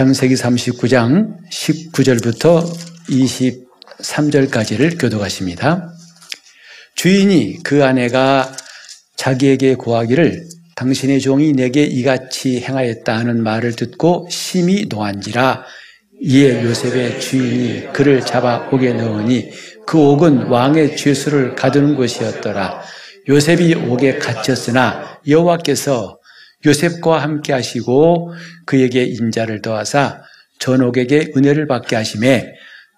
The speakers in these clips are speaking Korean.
창세기 39장 19절부터 23절까지를 교도하십니다. 주인이 그 아내가 자기에게 고하기를 당신의 종이 내게 이같이 행하였다 하는 말을 듣고 심히 노한지라 이에 요셉의 주인이 그를 잡아 옥에 넣으니 그 옥은 왕의 죄수를 가두는 곳이었더라. 요셉이 옥에 갇혔으나 여호와께서 요셉과 함께 하시고 그에게 인자를 더하사 전옥에게 은혜를 받게 하심에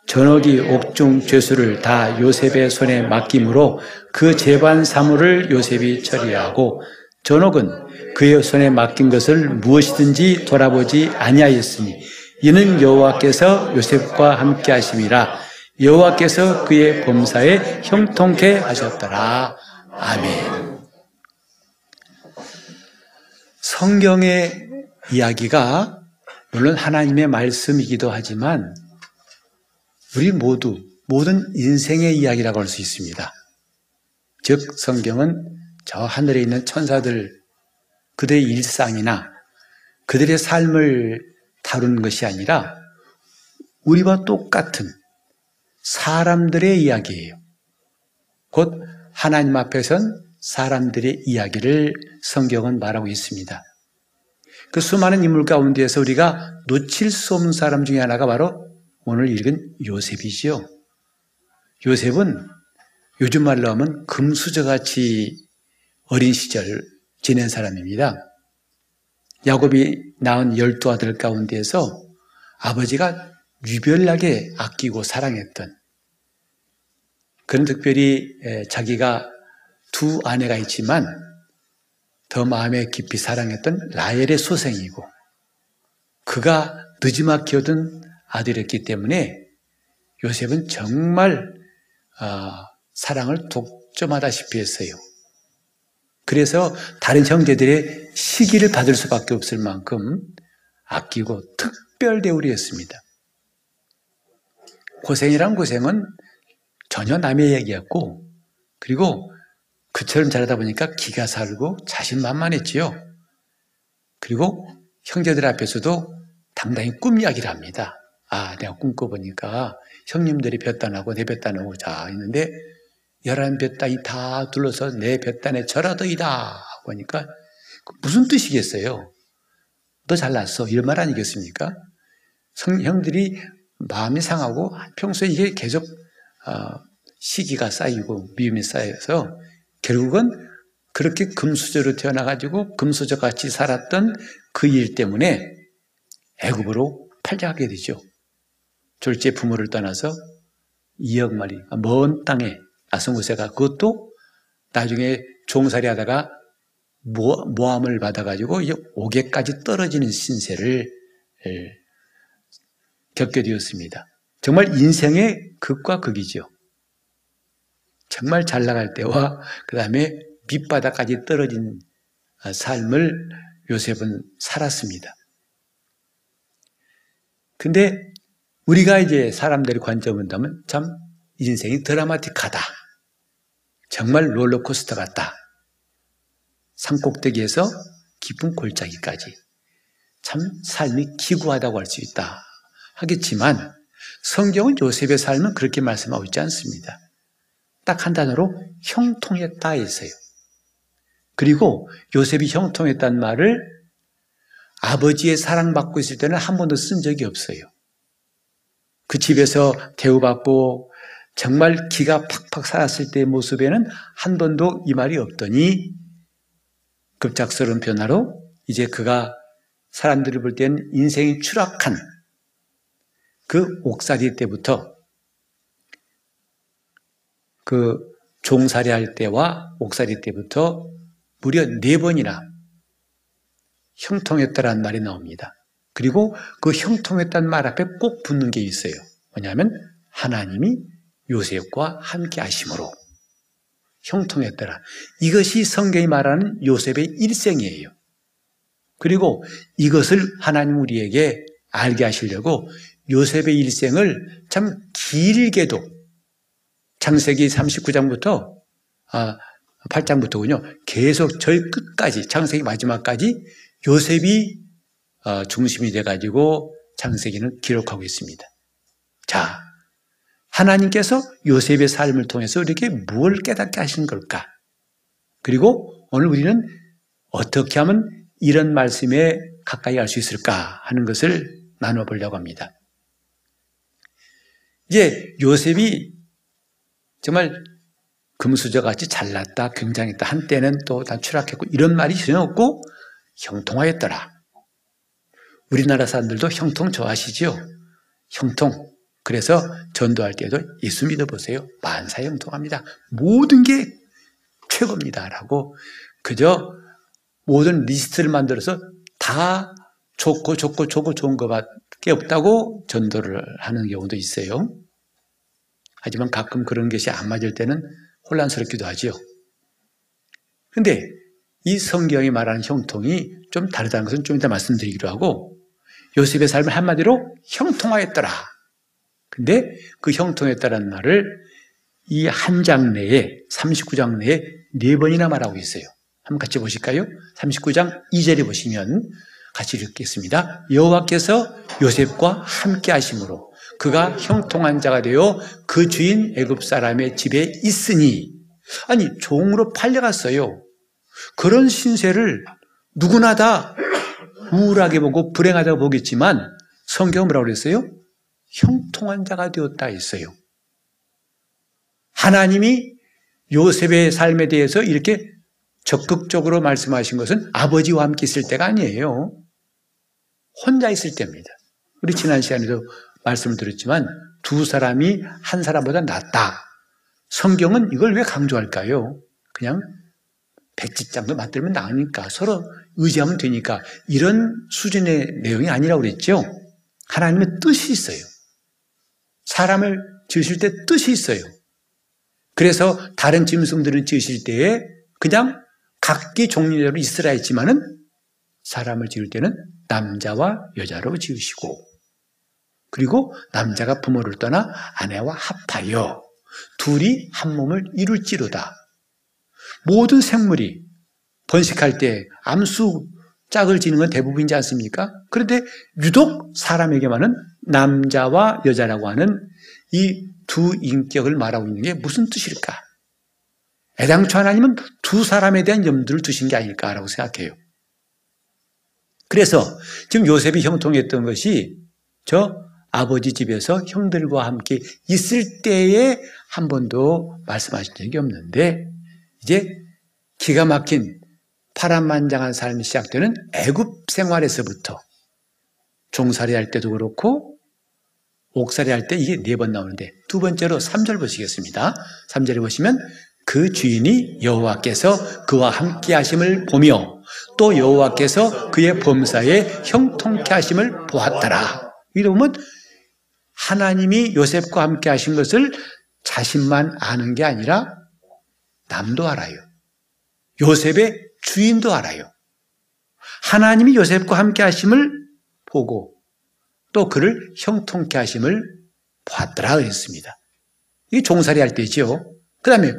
전옥이 옥중 죄수를 다 요셉의 손에 맡김으로 그 재반 사물을 요셉이 처리하고 전옥은 그의 손에 맡긴 것을 무엇이든지 돌아보지 아니하였으니 이는 여호와께서 요셉과 함께 하심이라 여호와께서 그의 범사에 형통케 하셨더라. 아멘. 성경의 이야기가 물론 하나님의 말씀이기도 하지만 우리 모두 모든 인생의 이야기라고 할 수 있습니다. 즉 성경은 저 하늘에 있는 천사들 그들의 일상이나 그들의 삶을 다루는 것이 아니라 우리와 똑같은 사람들의 이야기예요. 곧 하나님 앞에선 사람들의 이야기를 성경은 말하고 있습니다. 그 수많은 인물 가운데에서 우리가 놓칠 수 없는 사람 중에 하나가 바로 오늘 읽은 요셉이지요. 요셉은 요즘 말로 하면 금수저같이 어린 시절 지낸 사람입니다. 야곱이 낳은 열두 아들 가운데에서 아버지가 유별나게 아끼고 사랑했던 그런 특별히 자기가 두 아내가 있지만 더 마음에 깊이 사랑했던 라헬의 소생이고 그가 늦지막히 얻은 아들이었기 때문에 요셉은 정말 어, 사랑을 독점하다시피 했어요. 그래서 다른 형제들의 시기를 받을 수밖에 없을 만큼 아끼고 특별 대우를 했습니다. 고생이란 고생은 전혀 남의 얘기였고 그리고 그처럼 자라다 보니까 기가 살고 자신만만했지요. 그리고 형제들 앞에서도 당당히 꿈 이야기를 합니다. 아, 내가 꿈꿔보니까 형님들이 볕단하고 내 볕단하고 자 있는데 열한 볕단이 다 둘러서 내 볕단에 절하더이다 보니까 무슨 뜻이겠어요? 너 잘났어 이런 말 아니겠습니까? 성, 형들이 마음이 상하고 평소에 이게 계속 어, 시기가 쌓이고 미움이 쌓여서 결국은 그렇게 금수저로 태어나가지고 금수저 같이 살았던 그 일 때문에 애굽으로 팔려가게 되죠. 졸제 부모를 떠나서 2억 마리 먼 땅에 낯선 곳에 가 그것도 나중에 종살이 하다가 모함을 받아가지고 옥에까지 떨어지는 신세를 겪게 되었습니다. 정말 인생의 극과 극이죠. 정말 잘 나갈 때와 그 다음에 밑바닥까지 떨어진 삶을 요셉은 살았습니다. 근데 우리가 이제 사람들의 관점을 본다면 참 인생이 드라마틱하다. 정말 롤러코스터 같다. 산꼭대기에서 깊은 골짜기까지. 참 삶이 기구하다고 할 수 있다. 하겠지만 성경은 요셉의 삶은 그렇게 말씀하고 있지 않습니다. 딱 한 단어로 형통했다 했어요. 그리고 요셉이 형통했다는 말을 아버지의 사랑받고 있을 때는 한 번도 쓴 적이 없어요. 그 집에서 대우받고 정말 기가 팍팍 살았을 때의 모습에는 한 번도 이 말이 없더니 급작스러운 변화로 이제 그가 사람들을 볼 때는 인생이 추락한 그 옥살이 때부터 그 종살이 할 때와 옥살이 때부터 무려 네 번이나 형통했다라는 말이 나옵니다. 그리고 그 형통했다는 말 앞에 꼭 붙는 게 있어요. 뭐냐면 하나님이 요셉과 함께 하심으로 형통했더라. 이것이 성경이 말하는 요셉의 일생이에요. 그리고 이것을 하나님 우리에게 알게 하시려고 요셉의 일생을 참 길게도 창세기 39장부터 아, 8장부터군요. 계속 저희 끝까지 창세기 마지막까지 요셉이 어, 중심이 돼가지고 장세기는 기록하고 있습니다. 자, 하나님께서 요셉의 삶을 통해서 이렇게 무엇을 깨닫게 하신 걸까? 그리고 오늘 우리는 어떻게 하면 이런 말씀에 가까이 갈수 있을까 하는 것을 나눠보려고 합니다. 이제 요셉이 정말 금수저 같이 잘났다, 굉장했다. 한때는 또다 추락했고 이런 말이 전혀 없고 형통하였더라. 우리나라 사람들도 형통 좋아하시죠? 형통. 그래서 전도할 때도 예수 믿어보세요. 만사 형통합니다. 모든 게 최고입니다. 라고 그저 모든 리스트를 만들어서 다 좋고 좋고 좋고 좋은 것밖에 없다고 전도를 하는 경우도 있어요. 하지만 가끔 그런 것이 안 맞을 때는 혼란스럽기도 하지요. 근데 이 성경이 말하는 형통이 좀 다르다는 것은 좀 이따 말씀드리기로 하고 요셉의 삶을 한마디로 형통하였더라. 근데 그 형통했다라는 말을 이 한 장 내에 39장 내에 네 번이나 말하고 있어요. 한번 같이 보실까요? 39장 2절에 보시면 같이 읽겠습니다. 여호와께서 요셉과 함께 하심으로 그가 형통한 자가 되어 그 주인 애굽 사람의 집에 있으니 아니 종으로 팔려갔어요. 그런 신세를 누구나 다 우울하게 보고 불행하다고 보겠지만 성경은 뭐라고 그랬어요? 형통한 자가 되었다 했어요. 하나님이 요셉의 삶에 대해서 이렇게 적극적으로 말씀하신 것은 아버지와 함께 있을 때가 아니에요. 혼자 있을 때입니다. 우리 지난 시간에도 말씀을 드렸지만 두 사람이 한 사람보다 낫다. 성경은 이걸 왜 강조할까요? 그냥 백지장도 맞들면 나으니까 서로 의지하면 되니까 이런 수준의 내용이 아니라고 그랬죠. 하나님의 뜻이 있어요. 사람을 지으실 때 뜻이 있어요. 그래서 다른 짐승들을 지으실 때에 그냥 각기 종류대로 있으라 했지만은 사람을 지을 때는 남자와 여자로 지으시고 그리고 남자가 부모를 떠나 아내와 합하여 둘이 한 몸을 이룰지로다. 모든 생물이 번식할 때 암수 짝을 지는 건 대부분이지 않습니까? 그런데 유독 사람에게만은 남자와 여자라고 하는 이 두 인격을 말하고 있는 게 무슨 뜻일까? 애당초 하나님은 두 사람에 대한 염두를 두신 게 아닐까라고 생각해요. 그래서 지금 요셉이 형통했던 것이 저 아버지 집에서 형들과 함께 있을 때에 한 번도 말씀하신 적이 없는데 이제 기가 막힌 파란만장한 삶이 시작되는 애굽 생활에서부터 종살이 할 때도 그렇고 옥살이 할 때 이게 네 번 나오는데 두 번째로 3절 보시겠습니다. 3절에 보시면 그 주인이 여호와께서 그와 함께 하심을 보며 또 여호와께서 그의 범사에 형통케 하심을 보았더라. 이러면 하나님이 요셉과 함께 하신 것을 자신만 아는 게 아니라 남도 알아요. 요셉의 주인도 알아요. 하나님이 요셉과 함께 하심을 보고 또 그를 형통케 하심을 보았더라 그랬습니다. 이게 종살이 할 때죠. 그 다음에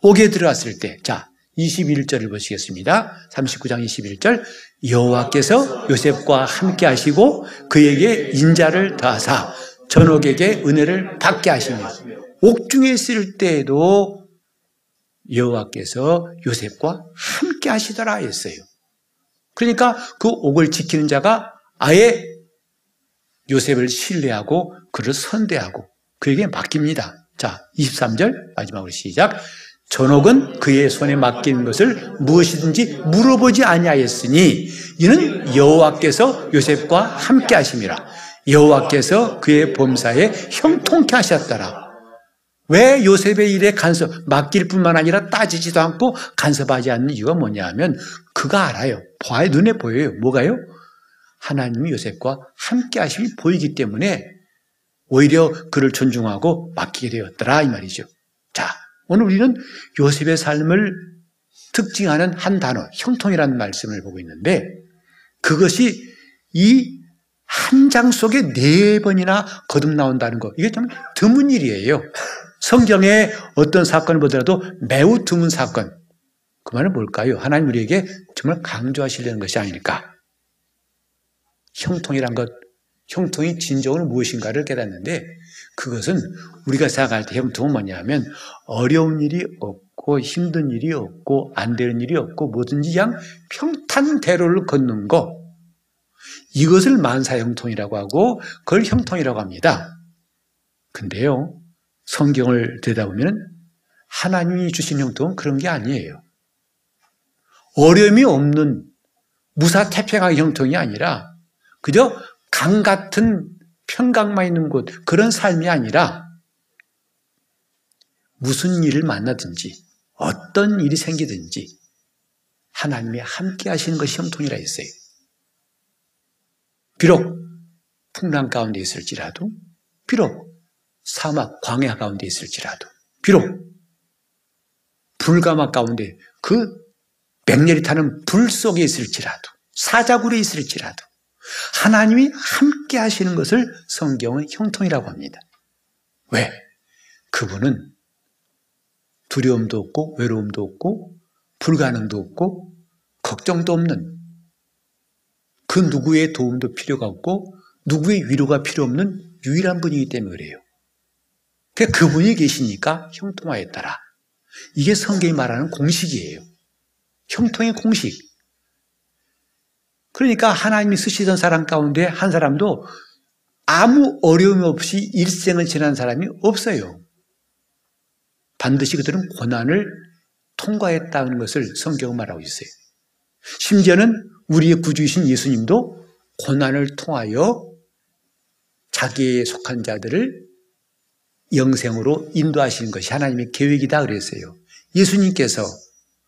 옥에 들어왔을 때, 자, 21절을 보시겠습니다. 39장 21절. 여호와께서 요셉과 함께 하시고 그에게 인자를 더하사 전옥에게 은혜를 받게 하시며 옥중에 있을 때에도 여호와께서 요셉과 함께 하시더라 했어요. 그러니까 그 옥을 지키는 자가 아예 요셉을 신뢰하고 그를 선대하고 그에게 맡깁니다. 자, 23절 마지막으로 시작. 전옥은 그의 손에 맡긴 것을 무엇이든지 물어보지 아니하였으니 이는 여호와께서 요셉과 함께 하심이라. 여호와께서 그의 범사에 형통케 하셨더라. 왜 요셉의 일에 간섭, 맡길 뿐만 아니라 따지지도 않고 간섭하지 않는 이유가 뭐냐 하면 그가 알아요. 봐야 눈에 보여요. 뭐가요? 하나님이 요셉과 함께 하심이 보이기 때문에 오히려 그를 존중하고 맡기게 되었더라 이 말이죠. 자, 오늘 우리는 요셉의 삶을 특징하는 한 단어, 형통이라는 말씀을 보고 있는데 그것이 이 한 장 속에 네 번이나 거듭 나온다는 거. 이게 좀 드문 일이에요. 성경에 어떤 사건을 보더라도 매우 드문 사건. 그 말은 뭘까요? 하나님 우리에게 정말 강조하시려는 것이 아닐까. 형통이란 것, 형통이 진정으로 무엇인가를 깨닫는데 그것은 우리가 생각할 때 형통은 뭐냐면 어려운 일이 없고 힘든 일이 없고 안 되는 일이 없고 뭐든지 그냥 평탄대로를 걷는 거 이것을 만사 형통이라고 하고 그걸 형통이라고 합니다. 근데요 성경을 들여다보면 하나님이 주신 형통은 그런 게 아니에요. 어려움이 없는 무사태평한 형통이 아니라 그저 강 같은 평강만 있는 곳 그런 삶이 아니라 무슨 일을 만나든지 어떤 일이 생기든지 하나님이 함께 하시는 것이 형통이라 했어요. 비록 풍랑 가운데 있을지라도 비록 사막 광야 가운데 있을지라도 비록 불가마 가운데 그 맹렬히 타는 불 속에 있을지라도 사자굴에 있을지라도 하나님이 함께 하시는 것을 성경은 형통이라고 합니다. 왜? 그분은 두려움도 없고 외로움도 없고 불가능도 없고 걱정도 없는 그 누구의 도움도 필요가 없고 누구의 위로가 필요 없는 유일한 분이기 때문에 그래요. 그러니까 그분이 계시니까 형통하였더라. 이게 성경이 말하는 공식이에요. 형통의 공식. 그러니까 하나님이 쓰시던 사람 가운데 한 사람도 아무 어려움 없이 일생을 지난 사람이 없어요. 반드시 그들은 고난을 통과했다는 것을 성경은 말하고 있어요. 심지어는 우리의 구주이신 예수님도 고난을 통하여 자기에 속한 자들을 영생으로 인도하시는 것이 하나님의 계획이다 그랬어요. 예수님께서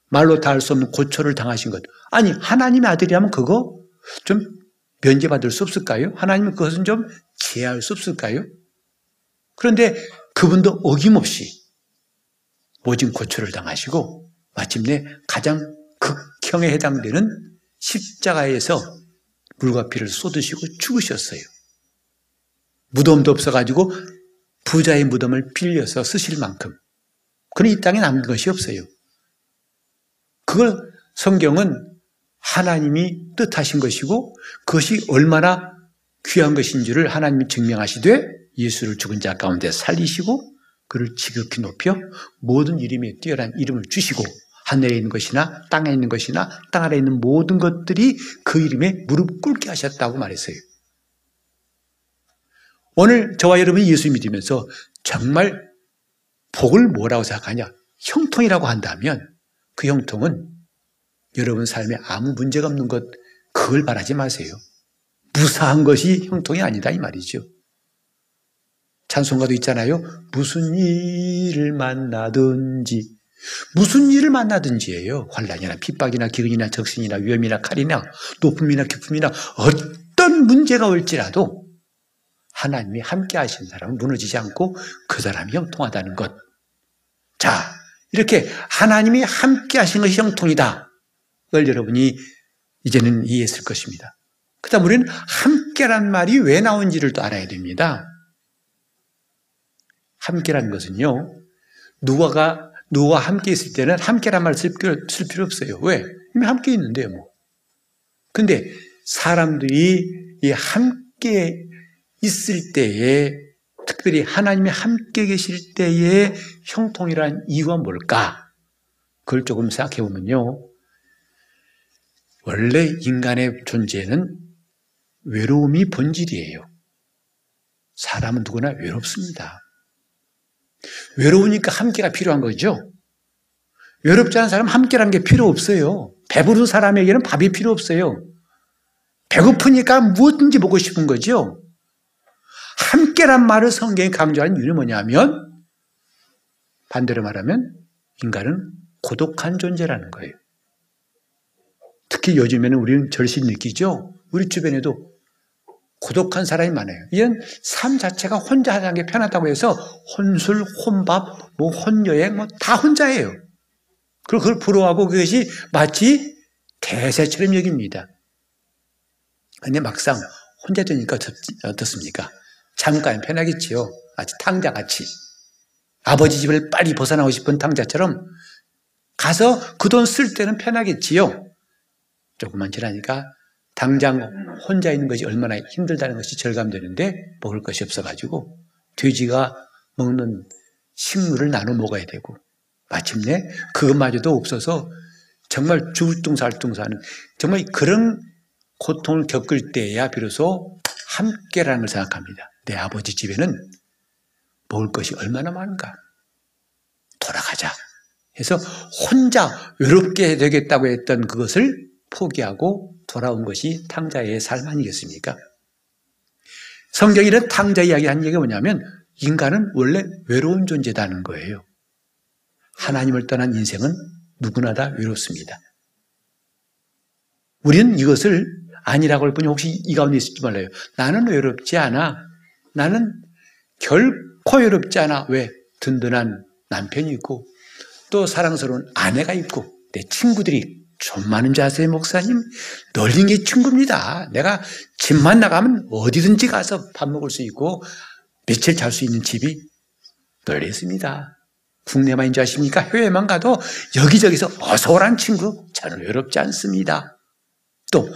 말로 다 할 수 없는 고초를 당하신 것. 아니, 하나님의 아들이라면 그거 좀 면제받을 수 없을까요? 하나님은 그것은 좀 제할 수 없을까요? 그런데 그분도 어김없이 모진 고초를 당하시고 마침내 가장 극형에 해당되는 십자가에서 물과 피를 쏟으시고 죽으셨어요. 무덤도 없어가지고 부자의 무덤을 빌려서 쓰실 만큼. 그는 이 땅에 남은 것이 없어요. 그걸 성경은 하나님이 뜻하신 것이고 그것이 얼마나 귀한 것인 줄을 하나님이 증명하시되 예수를 죽은 자 가운데 살리시고 그를 지극히 높여 모든 이름에 뛰어난 이름을 주시고 하늘에 있는 것이나 땅에 있는 것이나 땅 아래에 있는 모든 것들이 그 이름에 무릎 꿇게 하셨다고 말했어요. 오늘 저와 여러분이 예수 믿으면서 정말 복을 뭐라고 생각하냐? 형통이라고 한다면 그 형통은 여러분 삶에 아무 문제가 없는 것, 그걸 바라지 마세요. 무사한 것이 형통이 아니다, 이 말이죠. 찬송가도 있잖아요. 무슨 일을 만나든지, 무슨 일을 만나든지예요. 환란이나 핍박이나 기근이나 적신이나 위험이나 칼이나 높음이나 깊음이나 어떤 문제가 올지라도 하나님이 함께 하신 사람은 무너지지 않고 그 사람이 형통하다는 것. 자, 이렇게 하나님이 함께 하신 것이 형통이다. 그걸 여러분이 이제는 이해했을 것입니다. 그 다음 우리는 함께란 말이 왜 나온지를 또 알아야 됩니다. 함께란 것은요, 누가가, 누가 함께 있을 때는 함께란 말을 쓸 필요, 쓸 필요 없어요. 왜? 이미 함께 있는데요, 뭐. 근데 사람들이 이 함께 있을 때에 특별히 하나님이 함께 계실 때의 형통이란 이유가 뭘까? 그걸 조금 생각해 보면요. 원래 인간의 존재는 외로움이 본질이에요. 사람은 누구나 외롭습니다. 외로우니까 함께가 필요한 거죠. 외롭지 않은 사람은 함께라는 게 필요 없어요. 배부른 사람에게는 밥이 필요 없어요. 배고프니까 무엇든지 먹고 싶은 거죠. 함께란 말을 성경이 강조하는 이유는 뭐냐면 반대로 말하면 인간은 고독한 존재라는 거예요. 특히 요즘에는 우리는 절실히 느끼죠. 우리 주변에도 고독한 사람이 많아요. 이런 삶 자체가 혼자 하는 게 편하다고 해서 혼술, 혼밥, 뭐 혼여행, 뭐 다 혼자예요. 그리고 그걸 부러워하고 그것이 마치 대세처럼 여깁니다. 근데 막상 혼자 되니까 어떻습니까? 잠깐 편하겠지요. 아주 탕자같이. 아버지 집을 빨리 벗어나고 싶은 탕자처럼 가서 그 돈 쓸 때는 편하겠지요. 조금만 지나니까 당장 혼자 있는 것이 얼마나 힘들다는 것이 절감되는데 먹을 것이 없어가지고 돼지가 먹는 식물을 나눠 먹어야 되고 마침내 그것마저도 없어서 정말 죽을둥살둥사는 정말 그런 고통을 겪을 때야 비로소 함께라는 걸 생각합니다. 내 아버지 집에는 먹을 것이 얼마나 많은가. 돌아가자. 해서 혼자 외롭게 되겠다고 했던 그것을 포기하고 돌아온 것이 탕자의 삶 아니겠습니까? 성경이 이런 탕자 이야기 하는 얘기가 뭐냐면 인간은 원래 외로운 존재다는 거예요. 하나님을 떠난 인생은 누구나 다 외롭습니다. 우리는 이것을 아니라고 할 뿐이 혹시 이 가운데 있을지 몰라요. 나는 외롭지 않아. 나는 결코 외롭지 않아. 왜? 든든한 남편이 있고 또 사랑스러운 아내가 있고 내 친구들이 좀 많은 자세 목사님 널린 게 친구입니다. 내가 집만 나가면 어디든지 가서 밥 먹을 수 있고 며칠 잘 수 있는 집이 널려 있습니다. 국내만인 줄 아십니까? 해외만 가도 여기저기서 어서 오란 친구 저는 외롭지 않습니다. 또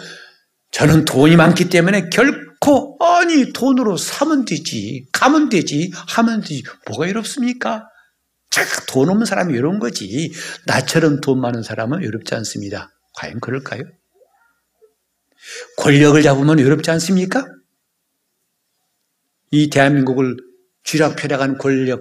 저는 돈이 많기 때문에 결코 아니 돈으로 사면 되지 가면 되지 하면 되지 뭐가 외롭습니까? 돈 없는 사람이 외로운 거지 나처럼 돈 많은 사람은 외롭지 않습니다. 과연 그럴까요? 권력을 잡으면 외롭지 않습니까? 이 대한민국을 쥐락펴락한 권력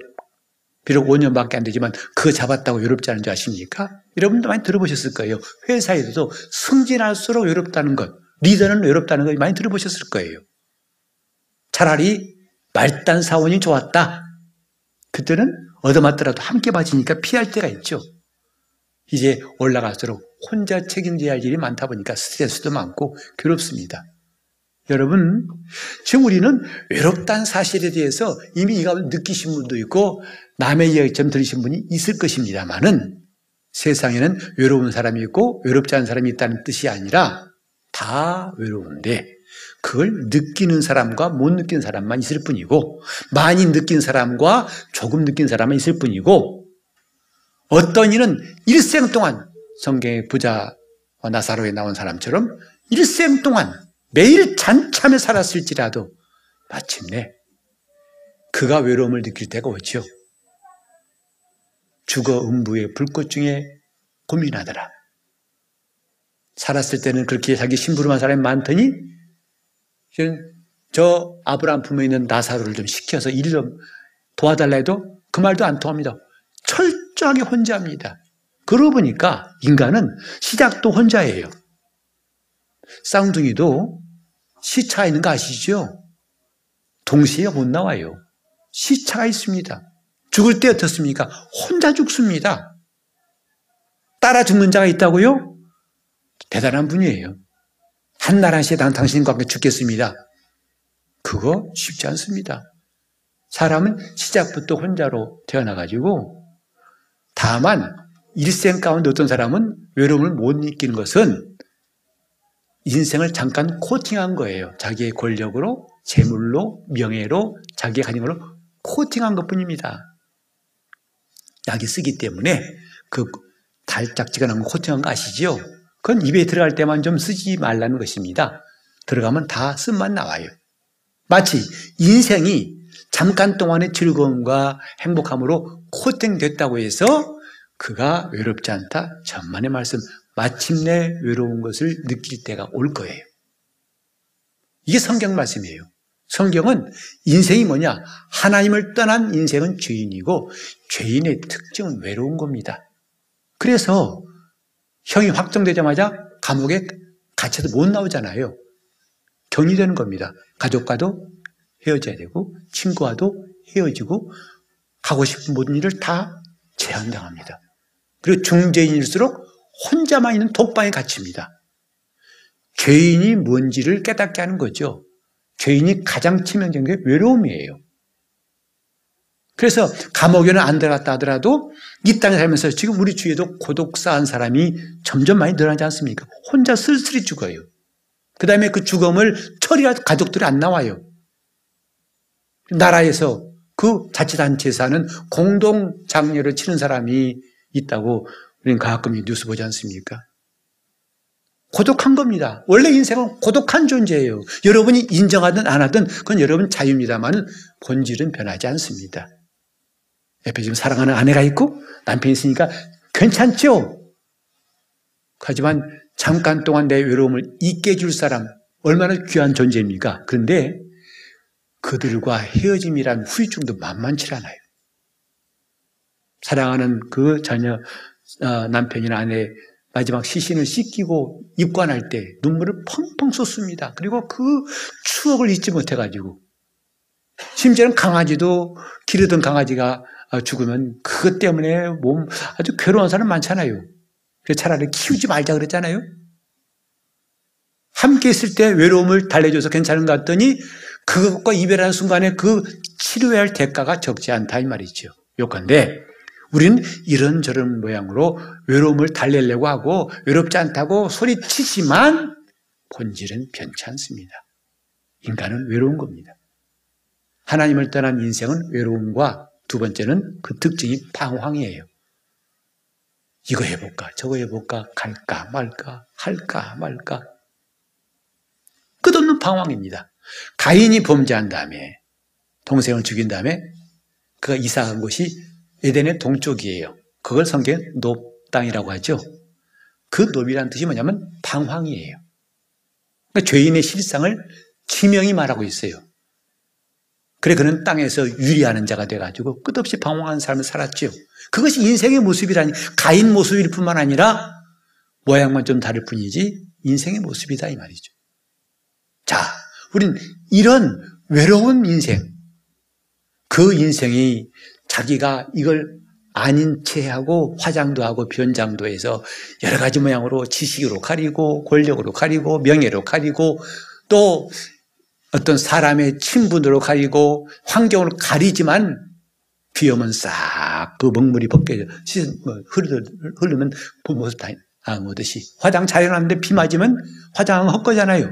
비록 5년밖에 안 되지만 그거 잡았다고 외롭지 않은 줄 아십니까? 여러분도 많이 들어보셨을 거예요. 회사에서도 승진할수록 외롭다는 것, 리더는 외롭다는 걸 많이 들어보셨을 거예요. 차라리 말단 사원이 좋았다. 그때는 얻어맞더라도 함께 맞으니까 피할 때가 있죠. 이제 올라갈수록 혼자 책임져야 할 일이 많다 보니까 스트레스도 많고 괴롭습니다. 여러분, 지금 우리는 외롭다는 사실에 대해서 이미 이걸 느끼신 분도 있고 남의 이야기 좀 들으신 분이 있을 것입니다만은 세상에는 외로운 사람이 있고 외롭지 않은 사람이 있다는 뜻이 아니라 다 외로운데 그걸 느끼는 사람과 못 느끼는 사람만 있을 뿐이고 많이 느낀 사람과 조금 느낀 사람만 있을 뿐이고 어떤 이는 일생 동안 성경의 부자와 나사로에 나온 사람처럼 일생 동안 매일 잔참에 살았을지라도 마침내 그가 외로움을 느낄 때가 오죠. 죽어 음부의 불꽃 중에 고민하더라. 살았을 때는 그렇게 자기 심부름한 사람이 많더니 저 아브라함 품에 있는 나사로를 좀 시켜서 일 좀 도와달라 해도 그 말도 안 통합니다. 철저하게 혼자합니다. 그러고 보니까 인간은 시작도 혼자예요. 쌍둥이도 시차 있는 거 아시죠? 동시에 못 나와요. 시차가 있습니다. 죽을 때 어떻습니까? 혼자 죽습니다. 따라 죽는 자가 있다고요? 대단한 분이에요. 난 당신과 함께 죽겠습니다. 그거 쉽지 않습니다. 사람은 시작부터 혼자로 태어나가지고 다만 일생 가운데 어떤 사람은 외로움을 못 느끼는 것은 인생을 잠깐 코팅한 거예요. 자기의 권력으로, 재물로, 명예로, 자기의 가진 걸로 코팅한 것 뿐입니다. 약이 쓰기 때문에 그 달짝지근한 거 코팅한 거 아시죠? 그건 입에 들어갈 때만 좀 쓰지 말라는 것입니다. 들어가면 다 쓴맛 나와요. 마치 인생이 잠깐 동안의 즐거움과 행복함으로 코팅됐다고 해서 그가 외롭지 않다. 전만의 말씀. 마침내 외로운 것을 느낄 때가 올 거예요. 이게 성경 말씀이에요. 성경은 인생이 뭐냐? 하나님을 떠난 인생은 죄인이고 죄인의 특징은 외로운 겁니다. 그래서 형이 확정되자마자 감옥에 갇혀서 못 나오잖아요. 격리되는 겁니다. 가족과도 헤어져야 되고 친구와도 헤어지고 가고 싶은 모든 일을 다 제한당합니다. 그리고 중죄인일수록 혼자만 있는 독방에 갇힙니다. 죄인이 뭔지를 깨닫게 하는 거죠. 죄인이 가장 치명적인 게 외로움이에요. 그래서 감옥에는 안 들어갔다 하더라도 이 땅에 살면서 지금 우리 주위에도 고독사한 사람이 점점 많이 늘어나지 않습니까? 혼자 쓸쓸히 죽어요. 그 다음에 그 죽음을 처리할 가족들이 안 나와요. 나라에서 그 자치단체에서는 공동 장례를 치는 사람이 있다고 우리는 가끔 뉴스 보지 않습니까? 고독한 겁니다. 원래 인생은 고독한 존재예요. 여러분이 인정하든 안 하든 그건 여러분 자유입니다만 본질은 변하지 않습니다. 옆에 지금 사랑하는 아내가 있고 남편이 있으니까 괜찮죠? 하지만 잠깐 동안 내 외로움을 잊게 해줄 사람 얼마나 귀한 존재입니까? 그런데 그들과 헤어짐이란 후유증도 만만치 않아요. 사랑하는 그 자녀 어, 남편이나 아내 마지막 시신을 씻기고 입관할 때 눈물을 펑펑 쏟습니다. 그리고 그 추억을 잊지 못해가지고 심지어는 강아지도 기르던 강아지가 죽으면 그것 때문에 몸 아주 괴로운 사람 많잖아요. 그래서 차라리 키우지 말자 그랬잖아요. 함께 있을 때 외로움을 달래줘서 괜찮은 것 같더니 그것과 이별하는 순간에 그 치료해야 할 대가가 적지 않다 이 말이죠. 요건데 우리는 이런저런 모양으로 외로움을 달래려고 하고 외롭지 않다고 소리치지만 본질은 변치 않습니다. 인간은 외로운 겁니다. 하나님을 떠난 인생은 외로움과 두 번째는 그 특징이 방황이에요. 이거 해볼까, 저거 해볼까, 갈까, 말까, 할까, 말까. 끝없는 방황입니다. 가인이 범죄한 다음에, 동생을 죽인 다음에, 그가 이사한 곳이 에덴의 동쪽이에요. 그걸 성경에 높 땅이라고 하죠. 그 높이라는 뜻이 뭐냐면 방황이에요. 그러니까 죄인의 실상을 지명이 말하고 있어요. 그래 그는 땅에서 유리하는 자가 돼가지고 끝없이 방황하는 삶을 살았죠. 그것이 인생의 모습이라니 가인 모습일 뿐만 아니라 모양만 좀 다를 뿐이지 인생의 모습이다 이 말이죠. 자, 우린 이런 외로운 인생, 그 인생이 자기가 이걸 아닌 채 하고 화장도 하고 변장도 해서 여러 가지 모양으로 지식으로 가리고 권력으로 가리고 명예로 가리고 또 어떤 사람의 친분으로 가리고 환경으로 가리지만 비 오면 싹그 먹물이 벗겨져 뭐 흐르면 모습 다 아무듯이 화장 잘해놨는데 비 맞으면 화장은 헛거잖아요.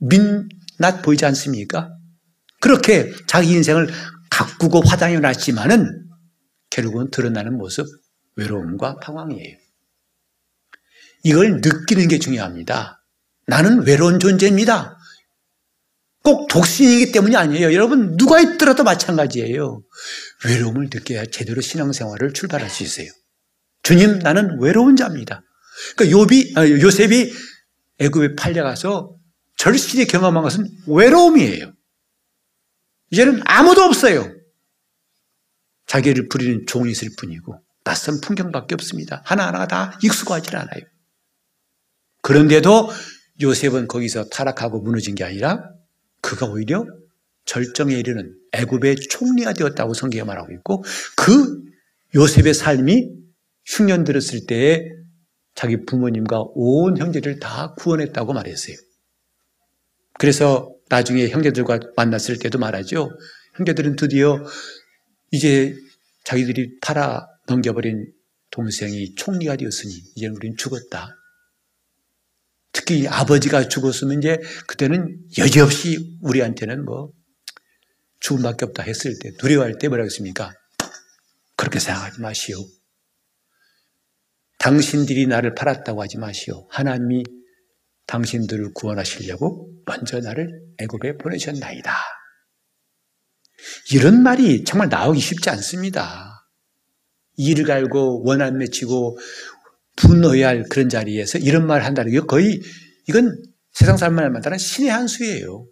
민낯 보이지 않습니까? 그렇게 자기 인생을 가꾸고 화장해 놨지만은 결국은 드러나는 모습 외로움과 방황이에요. 이걸 느끼는 게 중요합니다. 나는 외로운 존재입니다. 꼭 독신이기 때문이 아니에요. 여러분 누가 있더라도 마찬가지예요. 외로움을 느껴야 제대로 신앙생활을 출발할 수 있어요. 주님 나는 외로운 자입니다. 그러니까 요비 아, 요셉이 애굽에 팔려가서 절실히 경험한 것은 외로움이에요. 이제는 아무도 없어요. 자기를 부리는 종이 있을 뿐이고 낯선 풍경밖에 없습니다. 하나하나가 다 익숙하지 않아요. 그런데도 요셉은 거기서 타락하고 무너진 게 아니라 그가 오히려 절정에 이르는 애굽의 총리가 되었다고 성경에 말하고 있고 그 요셉의 삶이 흉년 들었을 때에 자기 부모님과 온 형제들 다 구원했다고 말했어요. 그래서 나중에 형제들과 만났을 때도 말하죠. 형제들은 드디어 이제 자기들이 팔아 넘겨버린 동생이 총리가 되었으니 이제 우리는 죽었다. 특히 아버지가 죽었으면 이제 그때는 여지없이 우리한테는 뭐 죽음밖에 없다 했을 때 두려워할 때 뭐라고 했습니까? 그렇게 생각하지 마시오. 당신들이 나를 팔았다고 하지 마시오. 하나님이 당신들을 구원하시려고 먼저 나를 애굽에 보내셨나이다. 이런 말이 정말 나오기 쉽지 않습니다. 이를 갈고 원한 맺히고 분노해야 할 그런 자리에서 이런 말을 한다는 게 거의 이건 세상 사람만 만다는 신의 한 수예요.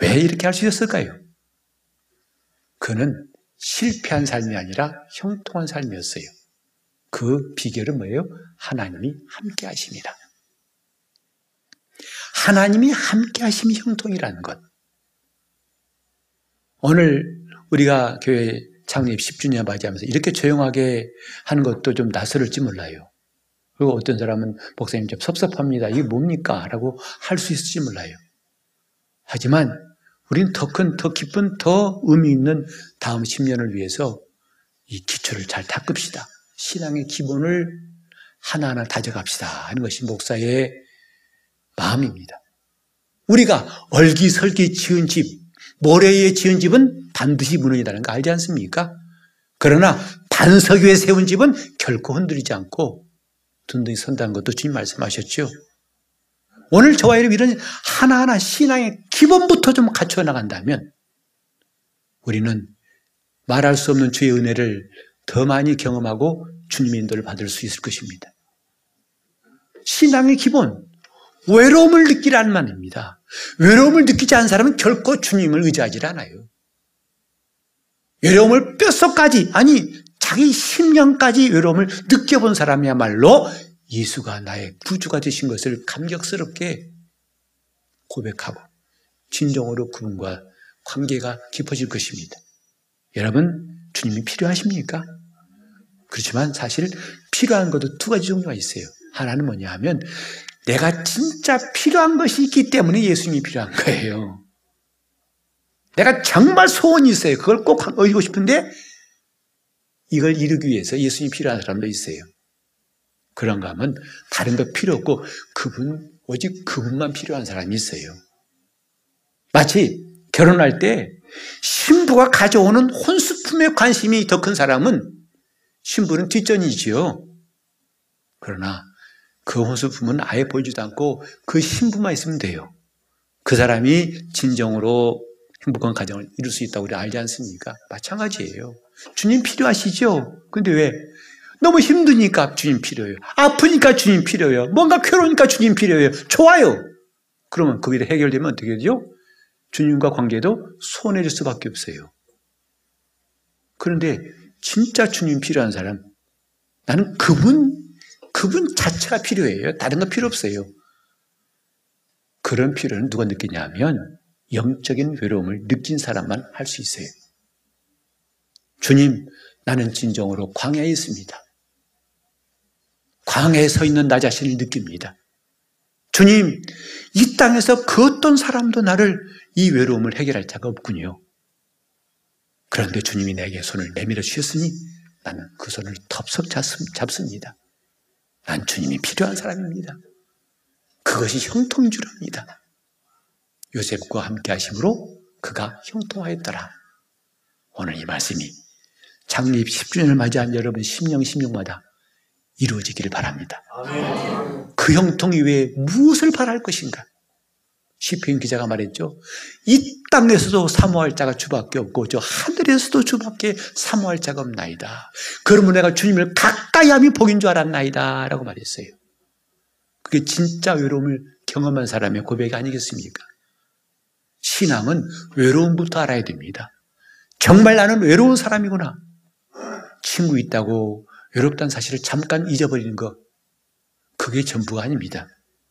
왜 이렇게 할 수 있었을까요? 그는 실패한 삶이 아니라 형통한 삶이었어요. 그 비결은 뭐예요? 하나님이 함께 하십니다. 하나님이 함께 하심이 형통이라는 것. 오늘 우리가 교회 창립 10주년 맞이하면서 이렇게 조용하게 하는 것도 좀 낯설을지 몰라요. 그리고 어떤 사람은 목사님 좀 섭섭합니다. 이게 뭡니까? 라고 할 수 있을지 몰라요. 하지만 우리는 더 큰, 더 깊은, 더 의미 있는 다음 10년을 위해서 이 기초를 잘 닦읍시다. 신앙의 기본을 하나하나 다져갑시다 하는 것이 목사의 마음입니다. 우리가 얼기설기 지은 집, 모래에 지은 집은 반드시 무너진다는 거 알지 않습니까? 그러나 반석 위에 세운 집은 결코 흔들리지 않고 든든히 선다는 것도 주님 말씀하셨죠. 오늘 저와 여러분 이런 하나하나 신앙의 기본부터 좀 갖춰 나간다면 우리는 말할 수 없는 주의 은혜를 더 많이 경험하고 주님의 인도를 받을 수 있을 것입니다. 신앙의 기본, 외로움을 느끼라는 말입니다. 외로움을 느끼지 않은 사람은 결코 주님을 의지하지 않아요. 외로움을 뼛속까지, 아니, 자기 심령까지 외로움을 느껴본 사람이야말로 예수가 나의 구주가 되신 것을 감격스럽게 고백하고 진정으로 그분과 관계가 깊어질 것입니다. 여러분, 주님이 필요하십니까? 그렇지만 사실 필요한 것도 두 가지 종류가 있어요. 하나는 뭐냐 하면 내가 진짜 필요한 것이 있기 때문에 예수님이 필요한 거예요. 내가 정말 소원이 있어요. 그걸 꼭 얻고 싶은데 이걸 이루기 위해서 예수님이 필요한 사람도 있어요. 그런가 하면 다른 거 필요 없고 그분, 오직 그분만 필요한 사람이 있어요. 마치 결혼할 때 신부가 가져오는 혼수품에 관심이 더 큰 사람은 신부는 뒷전이지요. 그러나 그 혼수품은 아예 보이지도 않고 그 신부만 있으면 돼요. 그 사람이 진정으로 행복한 가정을 이룰 수 있다고 우리 알지 않습니까? 마찬가지예요. 주님 필요하시죠? 근데 왜? 너무 힘드니까 주님 필요해요. 아프니까 주님 필요해요. 뭔가 괴로우니까 주님 필요해요. 좋아요. 그러면 그 일이 해결되면 어떻게 되죠? 주님과 관계도 손해질 수밖에 없어요. 그런데 진짜 주님 필요한 사람, 나는 그분, 그분 자체가 필요해요. 다른 거 필요 없어요. 그런 필요는 누가 느끼냐 하면 영적인 외로움을 느낀 사람만 할 수 있어요. 주님, 나는 진정으로 광야에 있습니다. 광야에 서 있는 나 자신을 느낍니다. 주님, 이 땅에서 그 어떤 사람도 나를 이 외로움을 해결할 자가 없군요. 그런데 주님이 내게 손을 내밀어 주셨으니 나는 그 손을 덥석 잡습니다. 난 주님이 필요한 사람입니다. 그것이 형통주랍니다. 요셉과 함께 하심으로 그가 형통하였더라. 오늘 이 말씀이 장립 10주년을 맞이한 여러분 심령 심령마다 이루어지기를 바랍니다. 그 형통 이외에 무엇을 바랄 것인가? 시편 기자가 말했죠. 이 땅에서도 사모할 자가 주밖에 없고 저 하늘에서도 주밖에 사모할 자가 없나이다. 그러면 내가 주님을 가까이 함이 복인 줄 알았나이다. 라고 말했어요. 그게 진짜 외로움을 경험한 사람의 고백이 아니겠습니까? 신앙은 외로움부터 알아야 됩니다. 정말 나는 외로운 사람이구나. 친구 있다고 외롭다는 사실을 잠깐 잊어버리는 것. 그게 전부가 아닙니다.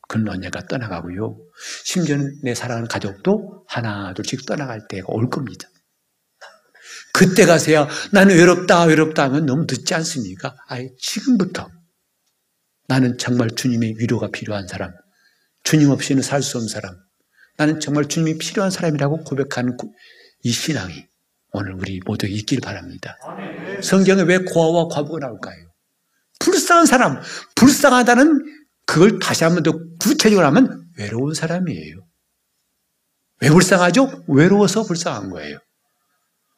그는 언젠가 떠나가고요. 심지어는 내 사랑하는 가족도 하나, 둘씩 떠나갈 때가 올 겁니다. 그때 가서야 나는 외롭다, 외롭다 하면 너무 늦지 않습니까? 아예 지금부터 나는 정말 주님의 위로가 필요한 사람, 주님 없이는 살 수 없는 사람, 나는 정말 주님이 필요한 사람이라고 고백하는 이 신앙이 오늘 우리 모두 있길 바랍니다. 성경에 왜 고아와 과부가 나올까요? 불쌍한 사람, 불쌍하다는 그걸 다시 한번 더 구체적으로 하면 외로운 사람이에요. 왜 불쌍하죠? 외로워서 불쌍한 거예요.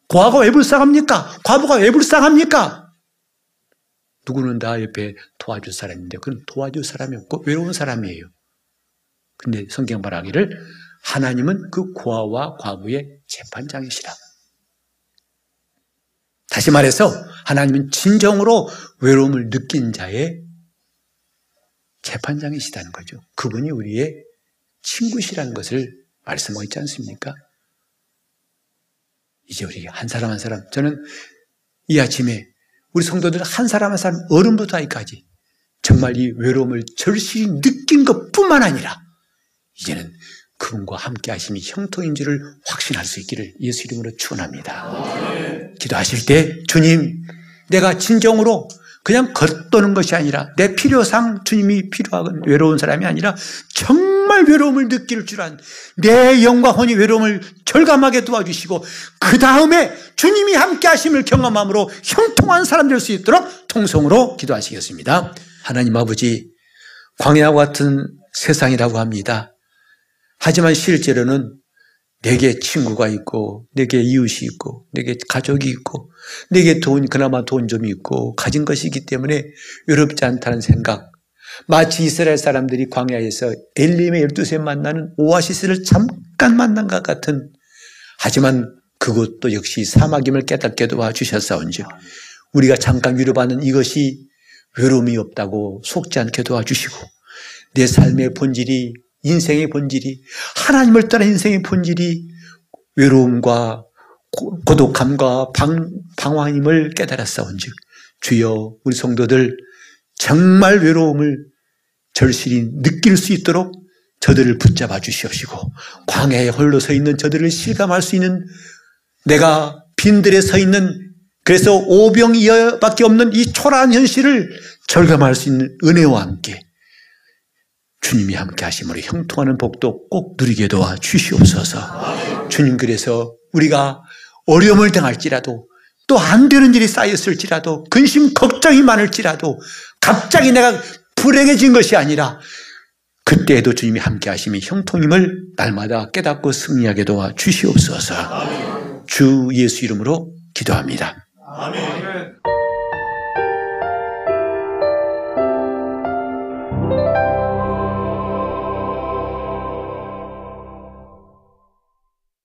고아가 왜 불쌍합니까? 과부가 왜 불쌍합니까? 누구는 다 옆에 도와줄 사람인데 그건 도와줄 사람이 없고 외로운 사람이에요. 근데 성경 말하기를 하나님은 그 고아와 과부의 재판장이시라. 다시 말해서 하나님은 진정으로 외로움을 느낀 자의 재판장이시다는 거죠. 그분이 우리의 친구시라는 것을 말씀하고 있지 않습니까? 이제 우리 한 사람 한 사람, 저는 이 아침에 우리 성도들 한 사람 한 사람 어른부터 아이까지 정말 이 외로움을 절실히 느낀 것 뿐만 아니라 이제는 그분과 함께 하심이 형통인 줄을 확신할 수 있기를 예수 이름으로 축원합니다. 기도하실 때 주님 내가 진정으로 그냥 겉도는 것이 아니라 내 필요상 주님이 필요한 외로운 사람이 아니라 정말 외로움을 느낄 줄 안 내 영과 혼이 외로움을 절감하게 도와주시고 그 다음에 주님이 함께 하심을 경험함으로 형통한 사람 될 수 있도록 통성으로 기도하시겠습니다. 하나님 아버지 광야와 같은 세상이라고 합니다. 하지만 실제로는 내게 친구가 있고, 내게 이웃이 있고, 내게 가족이 있고, 내게 돈, 그나마 돈 좀 있고, 가진 것이기 때문에 외롭지 않다는 생각, 마치 이스라엘 사람들이 광야에서 엘림의 열두세 만나는 오아시스를 잠깐 만난 것 같은 하지만 그것도 역시 사막임을 깨닫게 도와주셨사온지 우리가 잠깐 위로받는 이것이 외로움이 없다고 속지 않게 도와주시고 내 삶의 본질이 인생의 본질이 하나님을 떠난 인생의 본질이 외로움과 고독함과 방, 방황임을 깨달았사온즉 주여 우리 성도들 정말 외로움을 절실히 느낄 수 있도록 저들을 붙잡아 주시옵시고 광야에 홀로 서 있는 저들을 실감할 수 있는 내가 빈들에 서 있는 그래서 오병이어밖에 없는 이 초라한 현실을 절감할 수 있는 은혜와 함께 주님이 함께 하심으로 형통하는 복도 꼭 누리게 도와 주시옵소서. 주님 그래서 우리가 어려움을 당할지라도 또 안 되는 일이 쌓였을지라도 근심 걱정이 많을지라도 갑자기 내가 불행해진 것이 아니라 그때에도 주님이 함께 하심이 형통임을 날마다 깨닫고 승리하게 도와 주시옵소서. 주 예수 이름으로 기도합니다. 아멘.